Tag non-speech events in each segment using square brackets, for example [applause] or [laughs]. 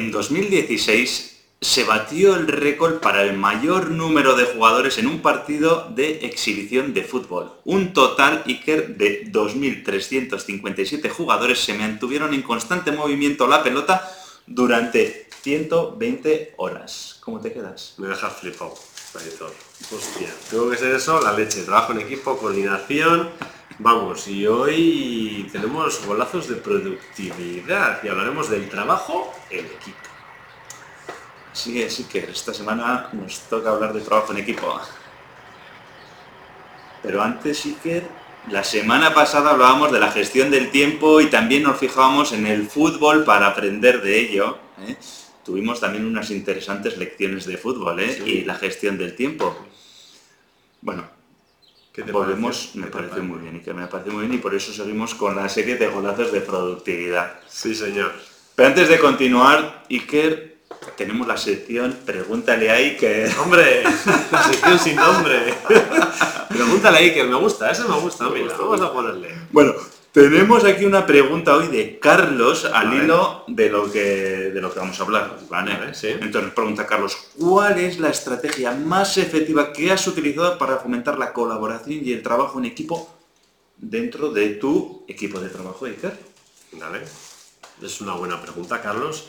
En 2016 se batió el récord para el mayor número de jugadores en un partido de exhibición de fútbol. Un total Iker de 2.357 jugadores se mantuvieron en constante movimiento la pelota durante 120 horas. ¿Cómo te quedas? Me dejas flipado. Hostia, tengo que ser eso, la leche, trabajo en equipo, coordinación. Vamos, y hoy tenemos golazos de productividad y hablaremos del trabajo en equipo. Sí, sí que esta semana nos toca hablar de trabajo en equipo. Pero antes, Iker, la semana pasada hablábamos de la gestión del tiempo y también nos fijábamos en el fútbol para aprender de ello. ¿eh? Tuvimos también unas interesantes lecciones de fútbol ¿eh? Sí. y la gestión del tiempo. Bueno, ¿Qué te volvemos, parece? me ¿Qué te parece muy bien y que me parece muy bien y por eso seguimos con la serie de golazos de productividad. Sí, señor. Pero antes de continuar, Iker, tenemos la sección Pregúntale a Iker. [laughs] Hombre, la sección sin nombre. [laughs] Pregúntale ahí que me gusta, ese me gusta, Me mira, gusta, vamos a ponerle. Bueno, tenemos aquí una pregunta hoy de Carlos al hilo de lo que de lo que vamos a hablar, ¿vale? Sí. Entonces pregunta Carlos, ¿cuál es la estrategia más efectiva que has utilizado para fomentar la colaboración y el trabajo en equipo dentro de tu equipo de trabajo, Iker? Vale. Es una buena pregunta, Carlos.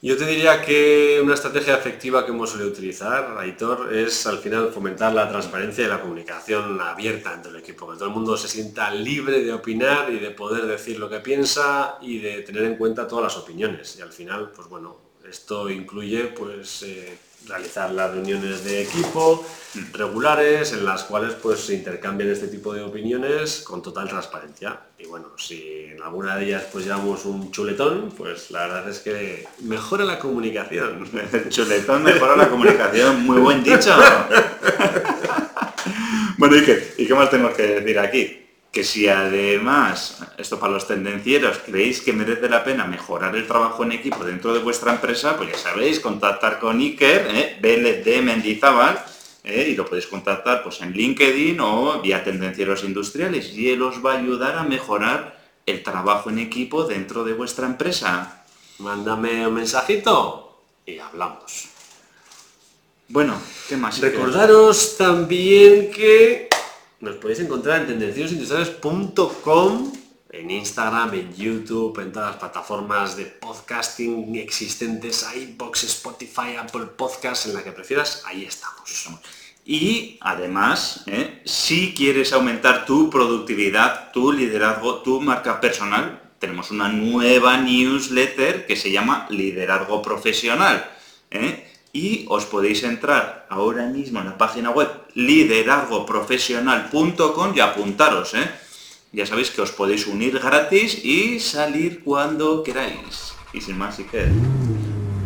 Yo te diría que una estrategia efectiva que hemos solido utilizar, Aitor, es al final fomentar la transparencia y la comunicación abierta entre el equipo, que todo el mundo se sienta libre de opinar y de poder decir lo que piensa y de tener en cuenta todas las opiniones. Y al final, pues bueno, esto incluye pues eh, realizar las reuniones de equipo regulares en las cuales pues se intercambian este tipo de opiniones con total transparencia. Y bueno, si en alguna de ellas pues llevamos un chuletón, pues la verdad es que mejora la comunicación. El [laughs] chuletón mejora la comunicación, muy buen dicho. [laughs] bueno, ¿y qué, ¿y qué más tenemos que decir aquí? Que si además, esto para los tendencieros, creéis que merece la pena mejorar el trabajo en equipo dentro de vuestra empresa, pues ya sabéis, contactar con Iker, ¿eh? BLD Mendizábal, ¿eh? y lo podéis contactar pues, en LinkedIn o vía Tendencieros Industriales, y él os va a ayudar a mejorar el trabajo en equipo dentro de vuestra empresa. Mándame un mensajito y hablamos. Bueno, ¿qué más? Recordaros también que nos podéis encontrar en tendenciosindustriales.com, en Instagram, en YouTube, en todas las plataformas de podcasting existentes, iBox, Spotify, Apple Podcasts, en la que prefieras, ahí estamos. Y además, ¿eh? si quieres aumentar tu productividad, tu liderazgo, tu marca personal, tenemos una nueva newsletter que se llama Liderazgo Profesional. ¿eh? Y os podéis entrar ahora mismo en la página web liderazgoprofesional.com y apuntaros. ¿eh? Ya sabéis que os podéis unir gratis y salir cuando queráis. Y sin más, sí que...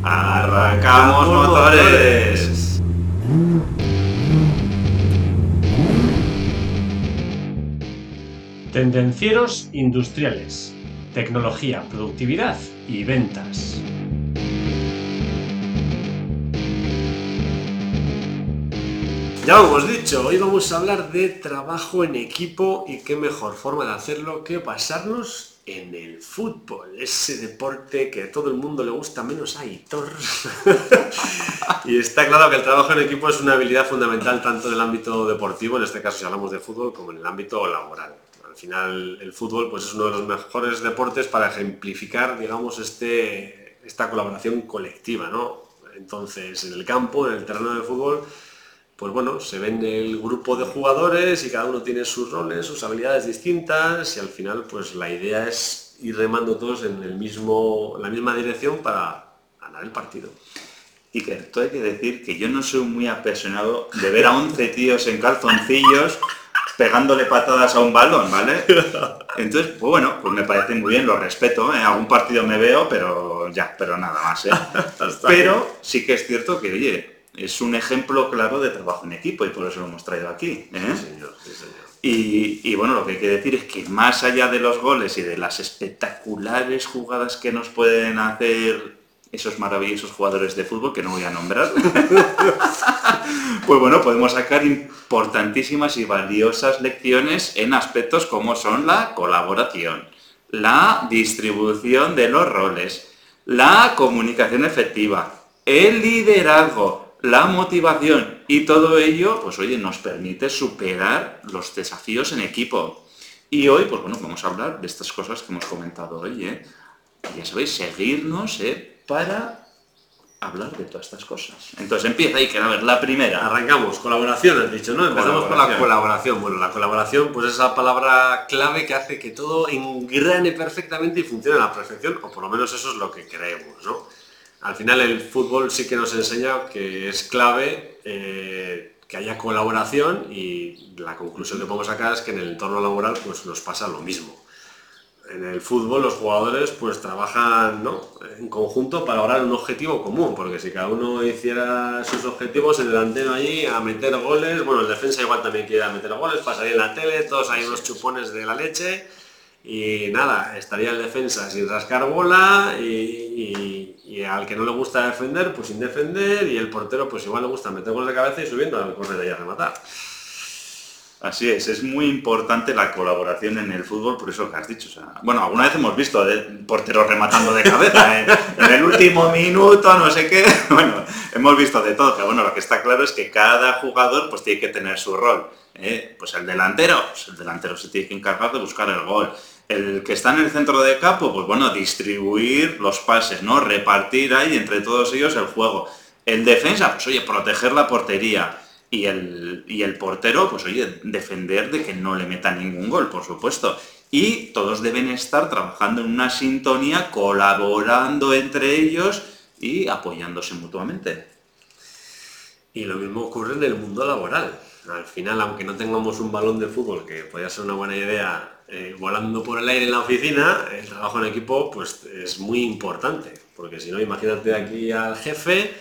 ¡Arrancamos motores! Tendencieros industriales. Tecnología, productividad y ventas. Ya hemos dicho, hoy vamos a hablar de trabajo en equipo y qué mejor forma de hacerlo que pasarnos en el fútbol, ese deporte que a todo el mundo le gusta menos a Hitor. [laughs] y está claro que el trabajo en equipo es una habilidad fundamental tanto en el ámbito deportivo, en este caso si hablamos de fútbol, como en el ámbito laboral. Al final el fútbol pues, es uno de los mejores deportes para ejemplificar, digamos, este, esta colaboración colectiva, ¿no? Entonces, en el campo, en el terreno de fútbol, pues bueno, se ven el grupo de jugadores y cada uno tiene sus roles, sus habilidades distintas y al final pues la idea es ir remando todos en el mismo, en la misma dirección para ganar el partido. Iker, tú hay que decir que yo no soy muy apasionado de ver a 11 tíos en calzoncillos pegándole patadas a un balón, ¿vale? Entonces, pues bueno, pues me parece muy bien, lo respeto, ¿eh? algún partido me veo, pero ya, pero nada más, ¿eh? [laughs] Pero sí que es cierto que, oye, es un ejemplo claro de trabajo en equipo y por eso lo hemos traído aquí. ¿eh? Sí, señor, sí, señor. Y, y bueno, lo que hay que decir es que más allá de los goles y de las espectaculares jugadas que nos pueden hacer esos maravillosos jugadores de fútbol que no voy a nombrar, [laughs] pues bueno, podemos sacar importantísimas y valiosas lecciones en aspectos como son la colaboración, la distribución de los roles, la comunicación efectiva, el liderazgo, la motivación y todo ello, pues oye, nos permite superar los desafíos en equipo. Y hoy, pues bueno, vamos a hablar de estas cosas que hemos comentado hoy, ¿eh? Ya sabéis, seguirnos ¿eh? para hablar de todas estas cosas. Entonces empieza ahí, que a ver, la primera. Arrancamos, colaboración, has dicho, ¿no? Empezamos con la colaboración. Bueno, la colaboración, pues es esa palabra clave que hace que todo engrane perfectamente y funcione a la perfección, o por lo menos eso es lo que creemos, ¿no? Al final el fútbol sí que nos enseña que es clave eh, que haya colaboración y la conclusión que podemos sacar es que en el entorno laboral pues nos pasa lo mismo. En el fútbol los jugadores pues trabajan en conjunto para lograr un objetivo común, porque si cada uno hiciera sus objetivos, el delantero allí a meter goles, bueno, el defensa igual también quiere meter goles, pasaría en la tele, todos hay unos chupones de la leche y nada, estaría el defensa sin rascar bola y, al que no le gusta defender, pues sin defender y el portero pues igual le gusta meter goles de cabeza y subiendo al correr y a rematar. Así es, es muy importante la colaboración en el fútbol, por eso que has dicho. bueno, alguna vez hemos visto de porteros rematando de cabeza ¿eh? en el último minuto, no sé qué. [laughs] Bueno, hemos visto de todo, pero bueno, lo que está claro es que cada jugador pues tiene que tener su rol. ¿eh? Pues el delantero, pues el delantero se tiene que encargar de buscar el gol. El que está en el centro de campo, pues bueno, distribuir los pases, ¿no? Repartir ahí entre todos ellos el juego. El defensa, pues oye, proteger la portería y el, y el portero, pues oye, defender de que no le meta ningún gol, por supuesto. Y todos deben estar trabajando en una sintonía, colaborando entre ellos y apoyándose mutuamente. Y lo mismo ocurre en el mundo laboral. Al final, aunque no tengamos un balón de fútbol, que podría ser una buena idea, eh, volando por el aire en la oficina, el trabajo en equipo pues, es muy importante. Porque si no, imagínate aquí al jefe,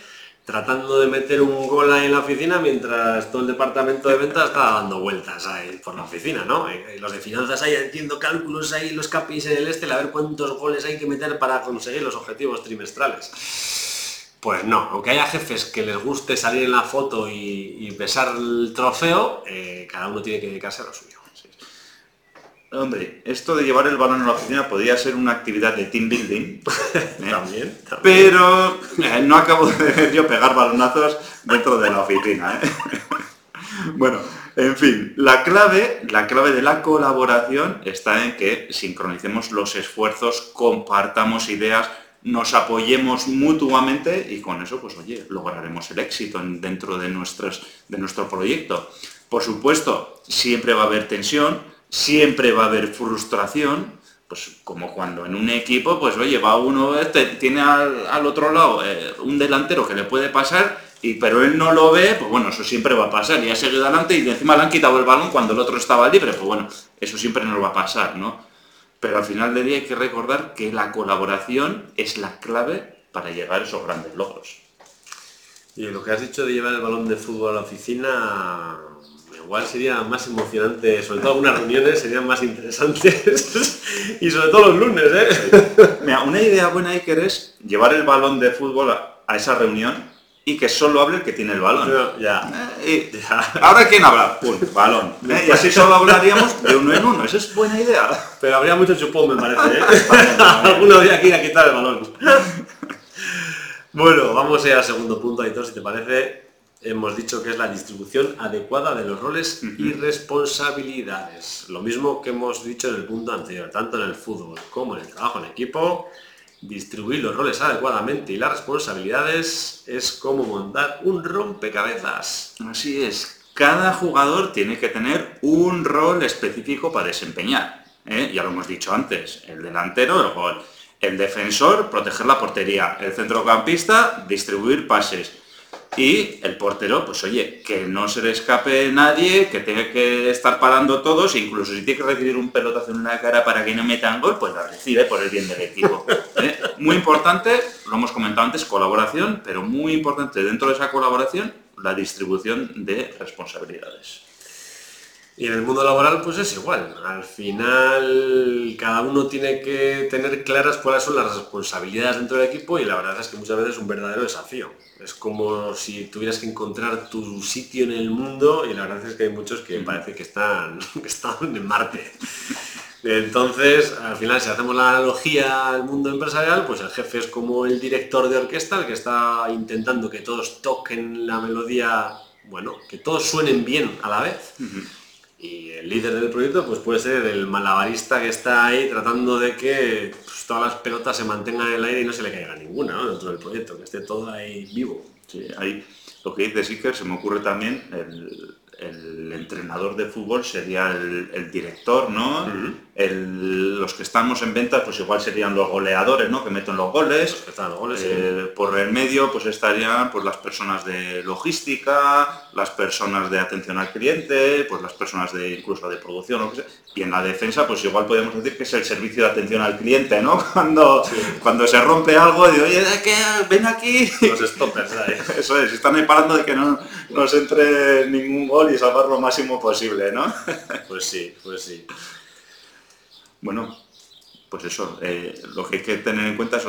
tratando de meter un gol ahí en la oficina mientras todo el departamento de ventas está dando vueltas ahí por la oficina, ¿no? Y los de finanzas ahí haciendo cálculos ahí, los capis en el este, a ver cuántos goles hay que meter para conseguir los objetivos trimestrales. Pues no, aunque haya jefes que les guste salir en la foto y, besar el trofeo, eh, cada uno tiene que dedicarse a lo suyo. Hombre, esto de llevar el balón a la oficina podría ser una actividad de team building. [laughs] ¿eh? ¿También, Pero eh, no acabo de ver yo pegar balonazos dentro de la oficina. ¿eh? [laughs] bueno, en fin, la clave, la clave de la colaboración está en que sincronicemos los esfuerzos, compartamos ideas, nos apoyemos mutuamente y con eso, pues oye, lograremos el éxito dentro de, nuestros, de nuestro proyecto. Por supuesto, siempre va a haber tensión, siempre va a haber frustración, pues como cuando en un equipo, pues oye, va uno, este, tiene al, otro lado eh, un delantero que le puede pasar, y, pero él no lo ve, pues bueno, eso siempre va a pasar, y ha seguido adelante y encima le han quitado el balón cuando el otro estaba libre, pues bueno, eso siempre nos va a pasar, ¿no? Pero al final del día hay que recordar que la colaboración es la clave para llegar a esos grandes logros. Y lo que has dicho de llevar el balón de fútbol a la oficina, igual sería más emocionante, sobre todo algunas reuniones serían más interesantes [laughs] y sobre todo los lunes, ¿eh? [laughs] Mira, una idea buena, Iker, es llevar el balón de fútbol a, esa reunión y que solo hable el que tiene el balón. ya. Eh, Ahora quién habla, Pum, balón. ¿Eh? Y así solo hablaríamos de uno en uno. Esa es buena idea. Pero habría mucho chupón, me parece. ¿eh? [laughs] Alguno habría que ir a quitar el balón. bueno, vamos a ir al segundo punto, Aitor, si te parece hemos dicho que es la distribución adecuada de los roles y responsabilidades. Lo mismo que hemos dicho en el punto anterior, tanto en el fútbol como en el trabajo en equipo, distribuir los roles adecuadamente y las responsabilidades es como montar un rompecabezas. Así es. Cada jugador tiene que tener un rol específico para desempeñar. ¿eh? Ya lo hemos dicho antes, el delantero, el gol. El defensor, proteger la portería. El centrocampista, distribuir pases y el portero, pues oye, que no se le escape nadie, que tenga que estar parando todos, incluso si tiene que recibir un pelotazo en la cara para que no metan gol, pues la recibe por el bien del equipo. ¿eh? Muy importante, lo hemos comentado antes, colaboración, pero muy importante dentro de esa colaboración, la distribución de responsabilidades. Y en el mundo laboral pues es igual. Al final cada uno tiene que tener claras cuáles son las responsabilidades dentro del equipo y la verdad es que muchas veces es un verdadero desafío. Es como si tuvieras que encontrar tu sitio en el mundo y la verdad es que hay muchos que parece que están, [laughs] que están en Marte. Entonces, al final, si hacemos la analogía al mundo empresarial, pues el jefe es como el director de orquesta, el que está intentando que todos toquen la melodía, bueno, que todos suenen bien a la vez. Y el líder del proyecto pues puede ser el malabarista que está ahí tratando de que pues, todas las pelotas se mantengan en el aire y no se le caiga ninguna ¿no? dentro del proyecto, que esté todo ahí vivo. Sí, ahí lo que dice Siker se me ocurre también el, el entrenador de fútbol sería el, director, ¿no? Los que estamos en venta, pues igual serían los goleadores, ¿no? Que meten los goles. Eh, por el medio, pues estarían pues, las personas de logística, las personas de atención al cliente, pues las personas de incluso de producción, Y en la defensa, pues igual podemos decir que es el servicio de atención al cliente, ¿no? [laughs] Cuando, cuando se rompe algo, de oye, ¿qué? ven aquí. Los stoppers, [laughs] Eso es, están parando de que no nos entre ningún gol y salvar lo máximo posible, ¿no? Pues sí, pues sí. Bueno, pues eso, eh, lo que hay que tener en cuenta es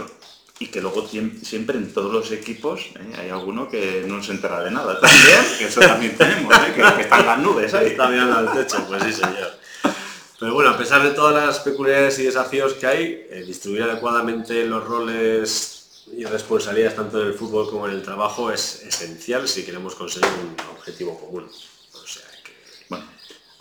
y que luego siempre en todos los equipos eh, hay alguno que no se entera de nada también, que eso también tenemos, ¿eh? que, están las nubes ahí. Está mirando al techo, pues sí señor. Pero bueno, a pesar de todas las peculiaridades y desafíos que hay, distribuir adecuadamente los roles y responsabilidades tanto en el fútbol como en el trabajo es esencial si queremos conseguir un objetivo común.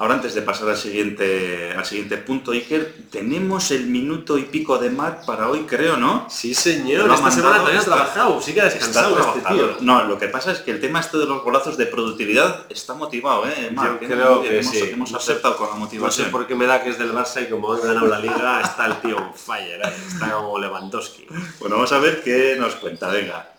Ahora antes de pasar al siguiente, al siguiente punto, Iker, tenemos el minuto y pico de Mark para hoy, creo, ¿no? Sí, señor. Esta semana también has trabajado, sí que ha descansado este tío. No, lo que pasa es que el tema este de los golazos de productividad está motivado, ¿eh? Mark, Yo creo que hemos, sí. hemos aceptado con la motivación. No sé por qué me da que es del Barça y como han ganado la Liga, está el tío on fire, ¿eh? está como Lewandowski. Bueno, vamos a ver qué nos cuenta, venga.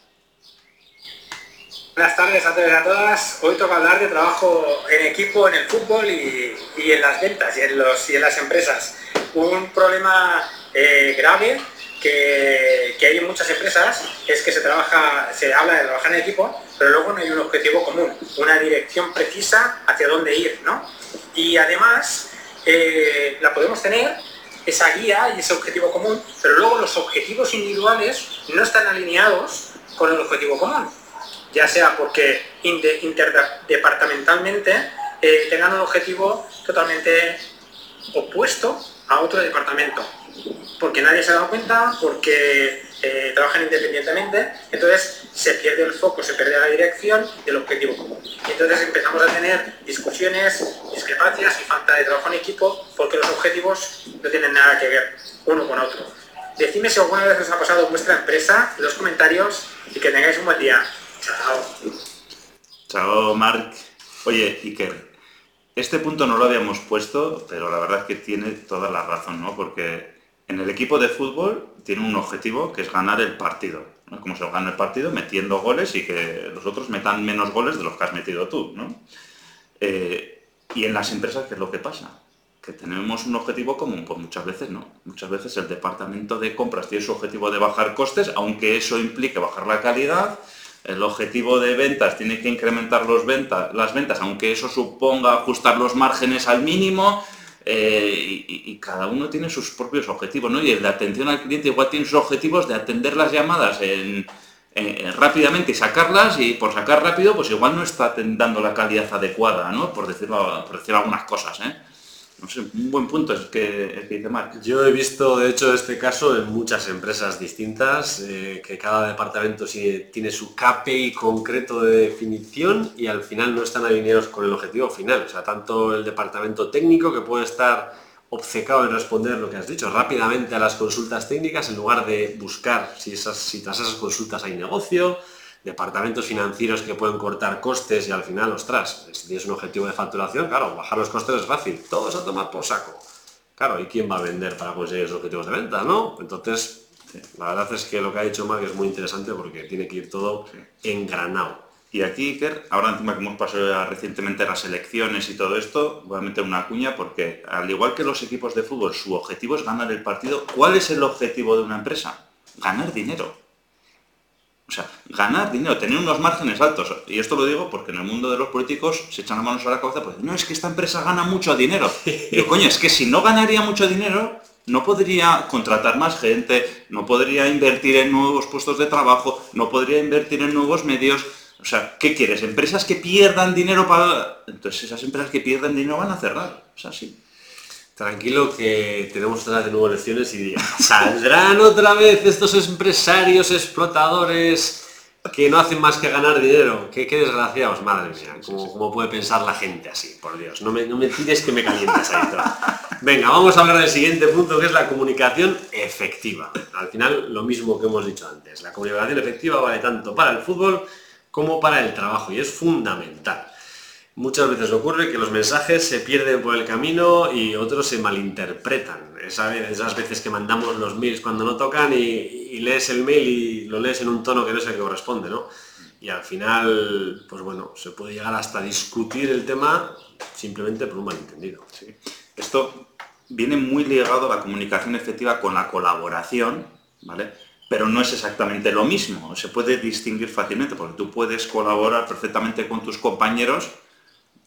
Buenas tardes a todos y a todas. Hoy toca hablar de trabajo en equipo en el fútbol y, en las ventas y en, las empresas. Un problema eh, grave que, hay en muchas empresas es que se habla de trabajar en equipo, pero luego no hay un objetivo común, una dirección precisa hacia dónde ir, ¿no? Y además eh, la podemos tener esa guía y ese objetivo común, pero luego los objetivos individuales no están alineados con el objetivo común ya sea porque interdepartamentalmente eh, tengan un objetivo totalmente opuesto a otro departamento, porque nadie se ha dado cuenta, porque eh, trabajan independientemente, entonces se pierde el foco, se pierde la dirección del objetivo común. Entonces empezamos a tener discusiones, discrepancias y falta de trabajo en equipo porque los objetivos no tienen nada que ver uno con otro. Decidme si alguna vez os ha pasado vuestra empresa, en los comentarios y que tengáis un buen día. Chao. Chao, Marc. Oye, Iker, este punto no lo habíamos puesto, pero la verdad es que tiene toda la razón, ¿no? Porque en el equipo de fútbol tiene un objetivo que es ganar el partido. ¿no? Como se gana el partido metiendo goles y que los otros metan menos goles de los que has metido tú, ¿no? Eh, y en las empresas, ¿qué es lo que pasa? Que tenemos un objetivo común, pues muchas veces no. Muchas veces el departamento de compras tiene su objetivo de bajar costes, aunque eso implique bajar la calidad, el objetivo de ventas tiene que incrementar los ventas, las ventas, aunque eso suponga ajustar los márgenes al mínimo, eh, y, cada uno tiene sus propios objetivos, ¿no? Y el de atención al cliente igual tiene sus objetivos de atender las llamadas rápidamente y sacarlas, y por sacar rápido, pues igual no está dando la calidad adecuada, ¿no? Por decirlo, por decir algunas cosas, ¿eh? No sé, un buen punto es que, que dice Marc. Yo he visto, de hecho, este caso en muchas empresas distintas, eh, que cada departamento tiene su KPI concreto de definición y al final no están alineados con el objetivo final. O sea, tanto el departamento técnico que puede estar obcecado en responder lo que has dicho rápidamente a las consultas técnicas en lugar de buscar si, esas, si tras esas consultas hay negocio, departamentos financieros que pueden cortar costes y al final, ostras, si tienes un objetivo de facturación, claro, bajar los costes es fácil, todos a tomar por saco. Claro, ¿y quién va a vender para conseguir esos objetivos de venta, no? Entonces, la verdad es que lo que ha dicho Mark es muy interesante porque tiene que ir todo engranado. Y aquí, Iker, ahora encima que hemos pasado recientemente las elecciones y todo esto, voy a meter una cuña porque al igual que los equipos de fútbol, su objetivo es ganar el partido. ¿Cuál es el objetivo de una empresa? Ganar dinero. O sea, ganar dinero, tener unos márgenes altos. Y esto lo digo porque en el mundo de los políticos se echan las manos a la cabeza porque no, es que esta empresa gana mucho dinero. [laughs] Y coño, es que si no ganaría mucho dinero, no podría contratar más gente, no podría invertir en nuevos puestos de trabajo, no podría invertir en nuevos medios. O sea, ¿qué quieres? ¿Empresas que pierdan dinero para...? Entonces esas empresas que pierden dinero van a cerrar. O sea, sí. Tranquilo que tenemos otra vez de nuevo lecciones y [laughs] saldrán otra vez estos empresarios explotadores que no hacen más que ganar dinero. Qué, qué desgraciados, madre mía. ¿Cómo, puede pensar la gente así? Por Dios, no me, no me tires que me calientas ahí. Venga, vamos a hablar del siguiente punto que es la comunicación efectiva. Al final, lo mismo que hemos dicho antes. La comunicación efectiva vale tanto para el fútbol como para el trabajo y es fundamental. Muchas veces ocurre que los mensajes se pierden por el camino y otros se malinterpretan. Esas veces que mandamos los mails cuando no tocan y, lees el mail y lo lees en un tono que no es el que corresponde, ¿no? Y al final, pues bueno, se puede llegar hasta discutir el tema simplemente por un malentendido. Esto viene muy ligado a la comunicación efectiva con la colaboración, ¿vale? Pero no es exactamente lo mismo, se puede distinguir fácilmente, porque tú puedes colaborar perfectamente con tus compañeros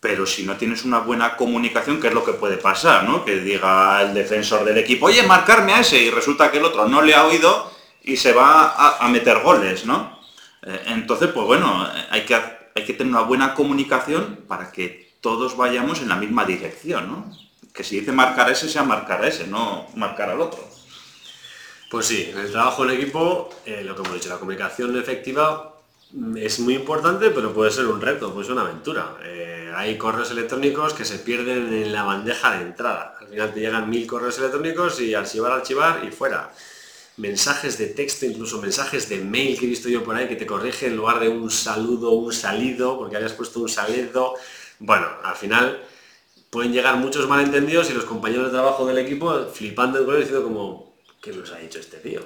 pero si no tienes una buena comunicación, ¿qué es lo que puede pasar? ¿no? Que diga el defensor del equipo, oye, marcarme a ese, y resulta que el otro no le ha oído y se va a, meter goles, ¿no? Eh, entonces, pues bueno, hay que, hay que tener una buena comunicación para que todos vayamos en la misma dirección, ¿no? Que si dice marcar a ese, sea marcar a ese, no marcar al otro. Pues sí, el trabajo en equipo, eh, lo que hemos dicho, la comunicación efectiva es muy importante, pero puede ser un reto, puede ser una aventura. Eh, hay correos electrónicos que se pierden en la bandeja de entrada. Al final te llegan mil correos electrónicos y archivar, archivar y fuera. Mensajes de texto, incluso mensajes de mail que he visto yo por ahí que te corrige en lugar de un saludo, un salido, porque habías puesto un salido. Bueno, al final pueden llegar muchos malentendidos y los compañeros de trabajo del equipo flipando el correo diciendo como, ¿qué nos ha dicho este tío?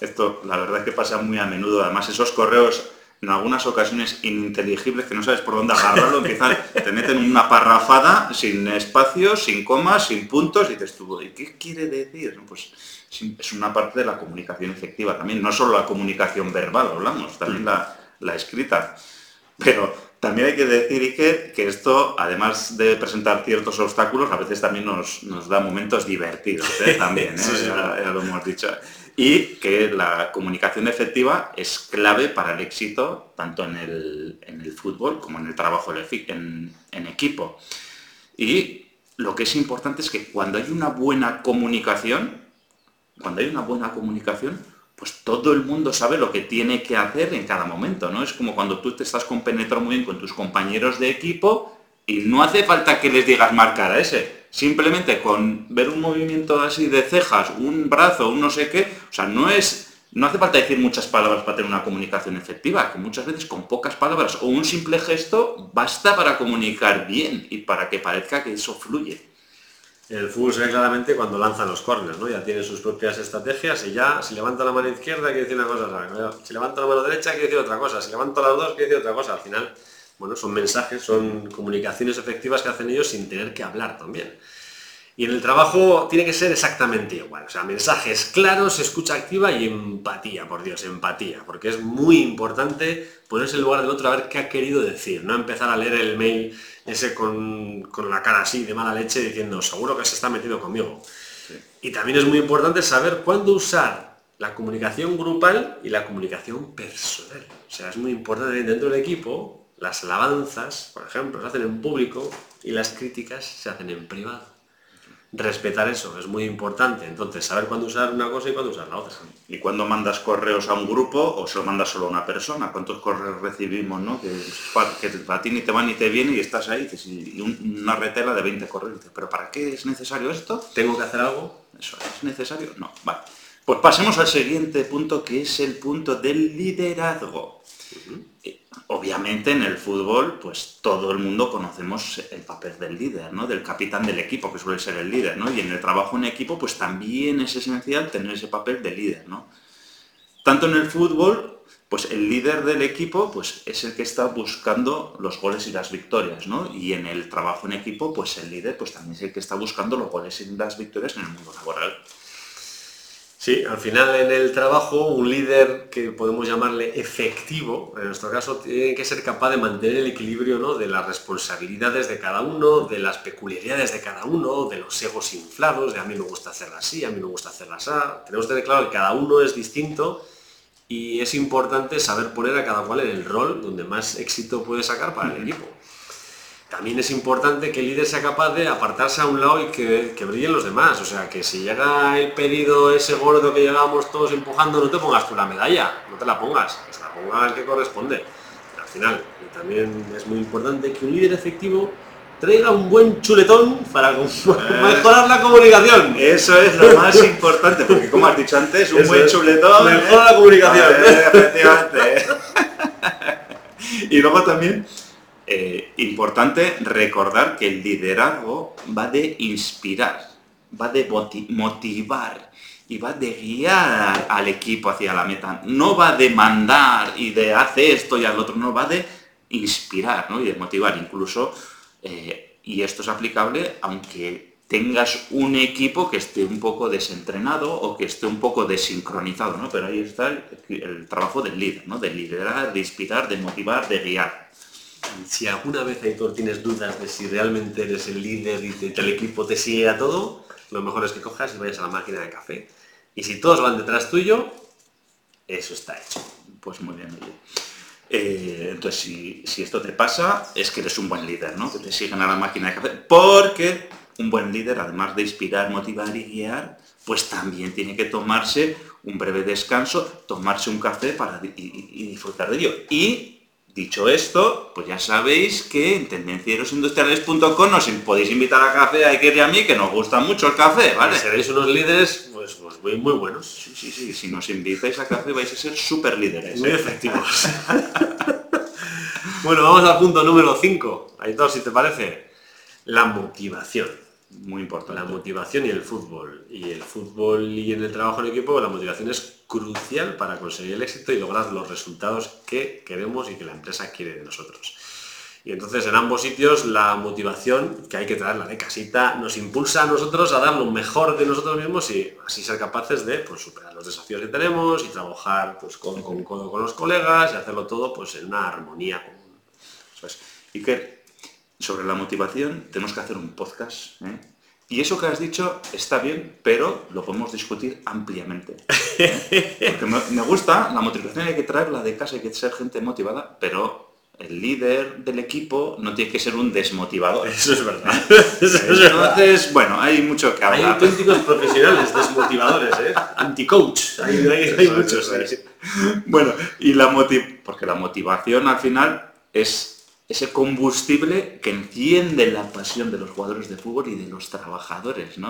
Esto, la verdad es que pasa muy a menudo. Además, esos correos en algunas ocasiones ininteligibles que no sabes por dónde agarrarlo, empiezan, te meten una parrafada sin espacios, sin comas, sin puntos, y dices tú, ¿y qué quiere decir? Pues es una parte de la comunicación efectiva también, no solo la comunicación verbal, hablamos, también la, escrita. Pero también hay que decir, Iker, que esto, además de presentar ciertos obstáculos, a veces también nos, da momentos divertidos, ¿eh? [laughs] también, ¿eh? ya lo hemos dicho y que la comunicación efectiva es clave para el éxito tanto en el, fútbol como en el trabajo en, en, equipo. Y lo que es importante es que cuando hay una buena comunicación, cuando hay una buena comunicación, pues todo el mundo sabe lo que tiene que hacer en cada momento, ¿no? Es como cuando tú te estás compenetrando muy bien con tus compañeros de equipo y no hace falta que les digas marcar a ese simplemente con ver un movimiento así de cejas, un brazo, un no sé qué, o sea, no es, no hace falta decir muchas palabras para tener una comunicación efectiva, que muchas veces con pocas palabras o un simple gesto basta para comunicar bien y para que parezca que eso fluye. El fútbol se ve claramente cuando lanzan los corners, ¿no? Ya tiene sus propias estrategias y ya si levanta la mano izquierda quiere decir una cosa, si levanta la mano derecha quiere decir otra cosa, si levanta las dos quiere decir otra cosa. Al final bueno, son mensajes, son comunicaciones efectivas que hacen ellos sin tener que hablar también. Y en el trabajo tiene que ser exactamente igual. O sea, mensajes claros, escucha activa y empatía, por Dios, empatía. Porque es muy importante ponerse en lugar del otro a ver qué ha querido decir. No empezar a leer el mail ese con, la cara así de mala leche diciendo, seguro que se está metiendo conmigo. Y también es muy importante saber cuándo usar la comunicación grupal y la comunicación personal. O sea, es muy importante dentro del equipo las alabanzas, por ejemplo, se hacen en público y las críticas se hacen en privado. Respetar eso es muy importante, entonces saber cuándo usar una cosa y cuándo usar la otra. ¿Y cuándo mandas correos a un grupo o se lo mandas solo a una persona? ¿Cuántos correos recibimos, no? Que, para ti ni te va ni te viene y estás ahí y una retela de 20 correos. ¿Pero para qué es necesario esto? ¿Tengo que hacer algo? ¿Eso es necesario? No, vale. Pues pasemos al siguiente punto que es el punto del liderazgo obviamente en el fútbol, pues todo el mundo conocemos el papel del líder, ¿no? Del capitán del equipo, que suele ser el líder, ¿no? Y en el trabajo en equipo, pues también es esencial tener ese papel de líder, ¿no? Tanto en el fútbol, pues el líder del equipo, pues es el que está buscando los goles y las victorias, ¿no? Y en el trabajo en equipo, pues el líder, pues también es el que está buscando los goles y las victorias en el mundo laboral. Sí, al final en el trabajo un líder que podemos llamarle efectivo, en nuestro caso, tiene que ser capaz de mantener el equilibrio ¿no? de las responsabilidades de cada uno, de las peculiaridades de cada uno, de los egos inflados, de a mí me gusta hacerla así, a mí me gusta hacerla así. Tenemos que tener claro que cada uno es distinto y es importante saber poner a cada cual en el rol donde más éxito puede sacar para el equipo. También es importante que el líder sea capaz de apartarse a un lado y que, que brillen los demás. O sea, que si llega el pedido ese gordo que llegábamos todos empujando, no te pongas tú la medalla, no te la pongas, que se la ponga el que corresponde. Al final, y también es muy importante que un líder efectivo traiga un buen chuletón para [laughs] mejorar la comunicación. Eso es lo más importante, porque como has dicho antes, un Eso buen chuletón... Mejora la comunicación. Eh, efectivamente. [laughs] y luego también, eh, importante recordar que el liderazgo va de inspirar, va de moti- motivar y va de guiar al equipo hacia la meta. No va de mandar y de hacer esto y al otro, no, va de inspirar ¿no? y de motivar incluso. eh, y esto es aplicable aunque tengas un equipo que esté un poco desentrenado o que esté un poco desincronizado, ¿no? Pero ahí está el, el trabajo del líder, ¿no? De liderar, de inspirar, de motivar, de guiar. Si alguna vez, Aitor, tienes dudas de si realmente eres el líder y el equipo te sigue a todo, lo mejor es que cojas y vayas a la máquina de café. Y si todos van detrás tuyo, eso está hecho. Pues muy bien, oye. Eh, entonces, si, esto te pasa, es que eres un buen líder, ¿no? Que te siguen a la máquina de café. Porque un buen líder, además de inspirar, motivar y guiar, pues también tiene que tomarse un breve descanso, tomarse un café para y disfrutar de ello. Y dicho esto, pues ya sabéis que en tendencierosindustriales.com nos podéis invitar a café a Iker y a mí, que nos gusta mucho el café, ¿vale? Y seréis unos líderes pues, pues muy, muy buenos. Sí, sí, sí, si nos invitáis a café vais a ser súper líderes. Muy efectivos. [laughs] bueno, vamos al punto número 5. Aitor, si te parece. La motivación. Muy importante. La motivación y el fútbol. Y el fútbol y en el trabajo en equipo, la motivación es crucial para conseguir el éxito y lograr los resultados que queremos y que la empresa quiere de nosotros. Y entonces en ambos sitios la motivación, que hay que traerla de casita, nos impulsa a nosotros a dar lo mejor de nosotros mismos y así ser capaces de pues, superar los desafíos que tenemos y trabajar pues, con codo con los colegas y hacerlo todo pues, en una armonía común. Eso sobre la motivación tenemos que hacer un podcast. ¿eh? Y eso que has dicho está bien, pero lo podemos discutir ampliamente. ¿eh? Porque me, me gusta, la motivación hay que traerla de casa, hay que ser gente motivada, pero el líder del equipo no tiene que ser un desmotivador. Eso es verdad. Eso es verdad. Entonces, bueno, hay mucho que Hay hablar. auténticos profesionales desmotivadores, ¿eh? Anti-coach. Hay, hay- hay muchos. es. Bueno, y la motiv porque la motivación al final es ese combustible que enciende la pasión de los jugadores de fútbol y de los trabajadores, ¿no?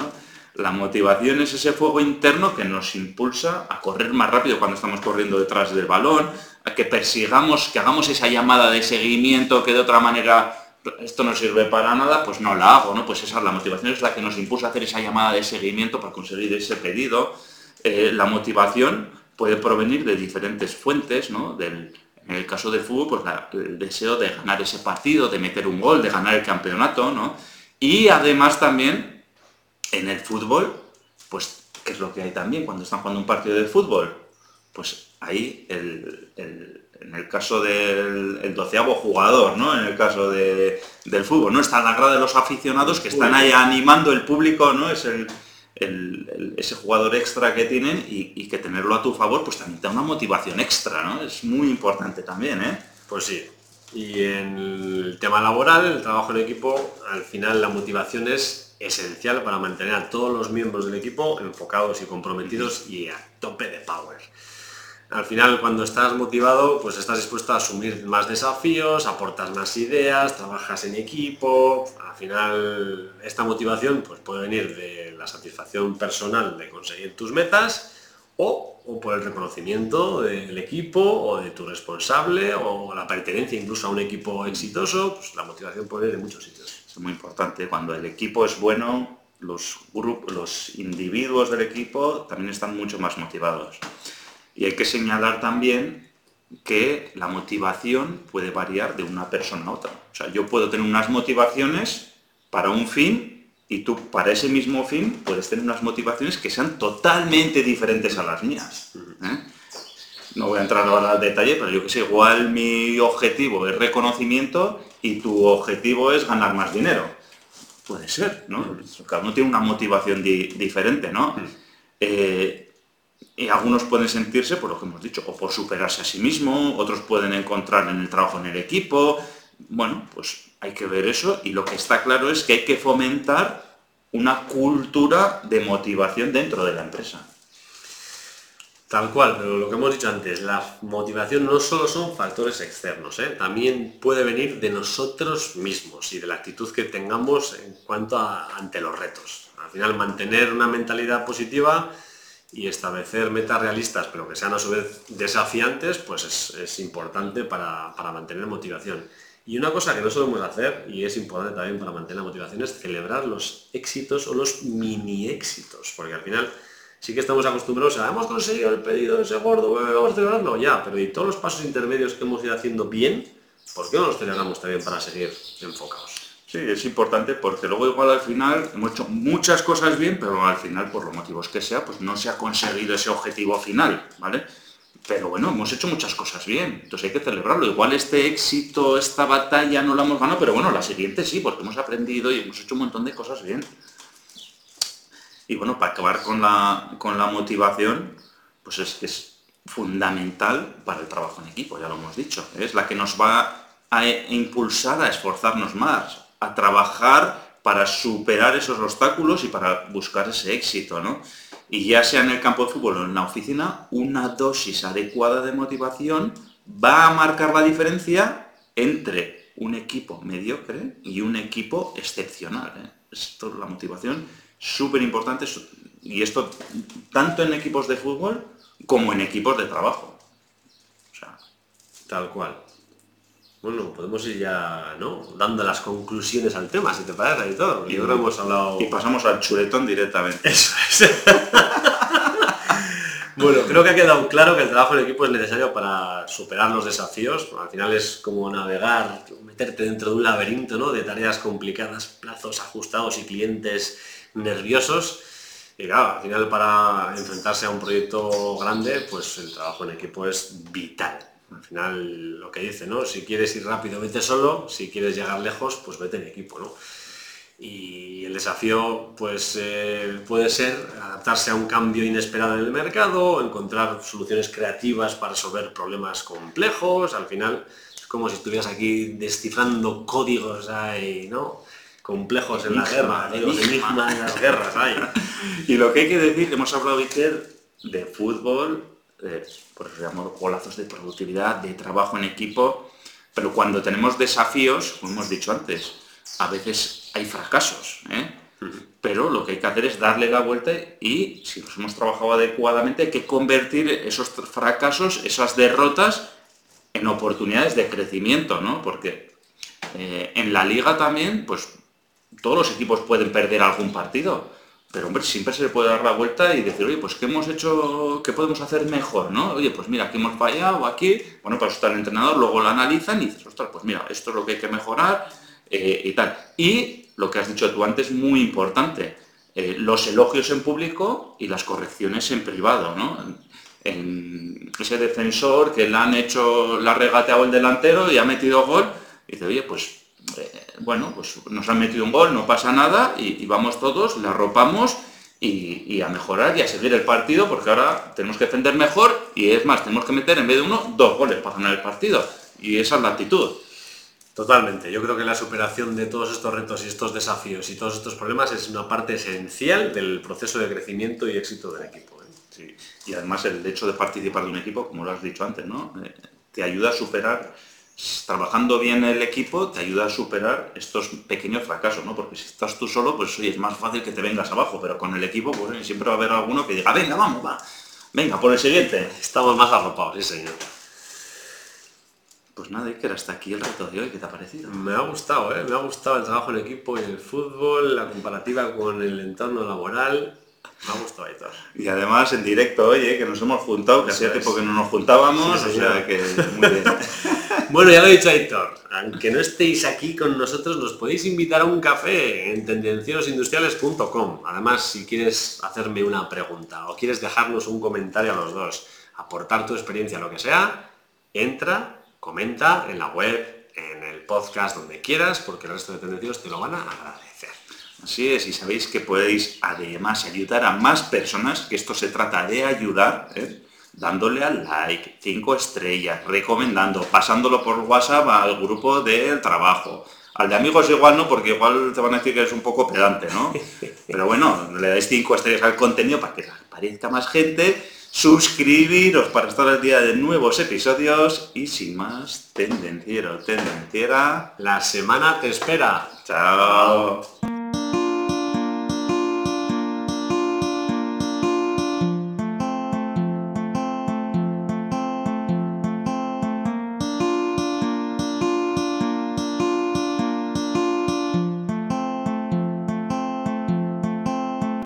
La motivación es ese fuego interno que nos impulsa a correr más rápido cuando estamos corriendo detrás del balón, a que persigamos, que hagamos esa llamada de seguimiento que de otra manera esto no sirve para nada, pues no la hago, ¿no? Pues esa la motivación es la que nos impulsa a hacer esa llamada de seguimiento para conseguir ese pedido. Eh, la motivación puede provenir de diferentes fuentes, ¿no? Del, en el caso del fútbol, pues la- el deseo de ganar ese partido, de meter un gol, de ganar el campeonato, ¿no? Y además también en el fútbol, pues, ¿qué es lo que hay también cuando están jugando un partido de fútbol? Pues ahí, el- el- en el caso del el doceavo jugador, ¿no? En el caso de- del fútbol, ¿no? Está la grada de los aficionados que están ahí animando el público, ¿no? Es el, el- el- ese jugador extra que tienen y, y que tenerlo a tu favor, pues también te da una motivación extra, ¿no? Es muy importante también, ¿eh? Pues sí. Y en el tema laboral, el trabajo en equipo, al final la motivación es esencial para mantener a todos los miembros del equipo enfocados y comprometidos y a tope de power. Al final, cuando estás motivado, pues estás dispuesto a asumir más desafíos, aportas más ideas, trabajas en equipo. Al final, esta motivación pues, puede venir de la satisfacción personal de conseguir tus metas o, por el reconocimiento del equipo o de tu responsable o la pertenencia incluso a un equipo exitoso. Pues la motivación puede venir de muchos sitios. Es muy importante. Cuando el equipo es bueno, los grupos, los individuos del equipo también están mucho más motivados. Y hay que señalar también que la motivación puede variar de una persona a otra. O sea, yo puedo tener unas motivaciones para un fin y tú para ese mismo fin puedes tener unas motivaciones que sean totalmente diferentes a las mías. ¿eh? No voy a entrar ahora al detalle, pero yo que sé, igual mi objetivo es reconocimiento y tu objetivo es ganar más dinero. Puede ser, ¿no? Cada uno tiene una motivación di- diferente, ¿no? Eh, y algunos pueden sentirse, por lo que hemos dicho, o por superarse a sí mismo, otros pueden encontrar en el trabajo en el equipo, bueno, pues hay que ver eso y lo que está claro es que hay que fomentar una cultura de motivación dentro de la empresa. Tal cual, pero lo que hemos dicho antes, la motivación no solo son factores externos, ¿eh? también puede venir de nosotros mismos y de la actitud que tengamos en cuanto a ante los retos. Al final, mantener una mentalidad positiva y establecer metas realistas, pero que sean a su vez desafiantes, pues es, importante para, para, mantener motivación. Y una cosa que no solemos hacer, y es importante también para mantener la motivación, es celebrar los éxitos o los mini éxitos, porque al final sí que estamos acostumbrados a, hemos conseguido el pedido de ese gordo, vamos a celebrarlo ya, pero y todos los pasos intermedios que hemos ido haciendo bien, ¿por qué no los celebramos también para seguir enfocados? Sí, es importante porque luego igual al final hemos hecho muchas cosas bien, pero al final, por los motivos que sea, pues no se ha conseguido ese objetivo final, ¿vale? Pero bueno, hemos hecho muchas cosas bien, entonces hay que celebrarlo. Igual este éxito, esta batalla no la hemos ganado, pero bueno, la siguiente sí, porque hemos aprendido y hemos hecho un montón de cosas bien. Y bueno, para acabar con la, con la motivación, pues es es fundamental para el trabajo en equipo, ya lo hemos dicho. Es la que nos va a impulsar a esforzarnos más, a trabajar para superar esos obstáculos y para buscar ese éxito, ¿no? Y ya sea en el campo de fútbol o en la oficina, una dosis adecuada de motivación va a marcar la diferencia entre un equipo mediocre y un equipo excepcional. ¿eh? Esto, la motivación súper importante y esto tanto en equipos de fútbol como en equipos de trabajo. tal cual. Bueno, podemos ir ya, ¿no? Dando las conclusiones al tema, si te parece, editor. Y, hemos hablado... y pasamos al chuletón directamente. Eso es. [laughs] bueno, creo que ha quedado claro que el trabajo en equipo es necesario para superar los desafíos. Al final es como navegar, meterte dentro de un laberinto, ¿no? De tareas complicadas, plazos ajustados y clientes nerviosos. Y claro, al final para enfrentarse a un proyecto grande, pues el trabajo en equipo es vital. Al final lo que dice, ¿no? Si quieres ir rápido, vete solo, si quieres llegar lejos, pues vete en equipo, ¿no? Y el desafío pues eh, puede ser adaptarse a un cambio inesperado en el mercado, encontrar soluciones creativas para resolver problemas complejos, al final es como si estuvieras aquí descifrando códigos ahí, ¿no? complejos en la guerra, los enigmas en las guerras hay. [laughs] y lo que hay que decir, hemos hablado, Iker, de fútbol, de, por ejemplo, golazos de productividad, de trabajo en equipo, pero cuando tenemos desafíos, como hemos dicho antes, a veces hay fracasos, ¿eh? pero lo que hay que hacer es darle la vuelta y si los hemos trabajado adecuadamente hay que convertir esos fracasos, esas derrotas, en oportunidades de crecimiento, ¿no? Porque eh, en la liga también, pues todos los equipos pueden perder algún partido, pero hombre, siempre se le puede dar la vuelta y decir, oye, pues ¿qué hemos hecho, qué podemos hacer mejor? ¿no? Oye, pues mira, aquí hemos fallado, aquí, bueno, para eso está el entrenador, luego lo analizan y dices, ostras, pues mira, esto es lo que hay que mejorar eh, y tal. Y lo que has dicho tú antes, muy importante, eh, los elogios en público y las correcciones en privado, ¿no? Ese defensor que le han hecho, la regateado el delantero y ha metido gol, y dice, oye, pues eh, bueno, pues nos han metido un gol, no pasa nada y, vamos todos, le arropamos y, a mejorar y a seguir el partido porque ahora tenemos que defender mejor y es más, tenemos que meter en vez de uno dos goles para ganar el partido y esa es la actitud. Totalmente, yo creo que la superación de todos estos retos y estos desafíos y todos estos problemas es una parte esencial del proceso de crecimiento y éxito del equipo. ¿eh? Y además el hecho de participar de un equipo, como lo has dicho antes, ¿no? Eh, te ayuda a superar trabajando bien el equipo te ayuda a superar estos pequeños fracasos, ¿no? Porque si estás tú solo, pues oye, es más fácil que te vengas abajo, pero con el equipo, pues siempre va a haber alguno que diga, venga, vamos, va, venga, por el siguiente. Estamos más arropados, sí señor. Pues nada, que hasta aquí el reto de hoy, ¿qué te ha parecido? Me ha gustado, ¿eh? me ha gustado el trabajo en equipo y el fútbol, la comparativa con el entorno laboral. Me ha gustado todo. Y además en directo, oye, que nos hemos juntado, que hacía tiempo que no nos juntábamos, o sea que muy bien. [laughs] bueno, ya lo he dicho Héctor, aunque no estéis aquí con nosotros, nos podéis invitar a un café en tendenciosindustriales.com. Además, si quieres hacerme una pregunta o quieres dejarnos un comentario a los dos, aportar tu experiencia, lo que sea, entra, comenta en la web, en el podcast, donde quieras, porque el resto de tendencios te lo van a agradecer. Así es, y sabéis que podéis además ayudar a más personas, que esto se trata de ayudar, ¿eh? dándole al like, cinco estrellas, recomendando, pasándolo por WhatsApp al grupo del trabajo. Al de amigos igual no, porque igual te van a decir que es un poco pedante, ¿no? [laughs] Pero bueno, le dais cinco estrellas al contenido para que aparezca más gente, suscribiros para estar al día de nuevos episodios y sin más, tendenciero, tendenciera. La semana te espera. Chao.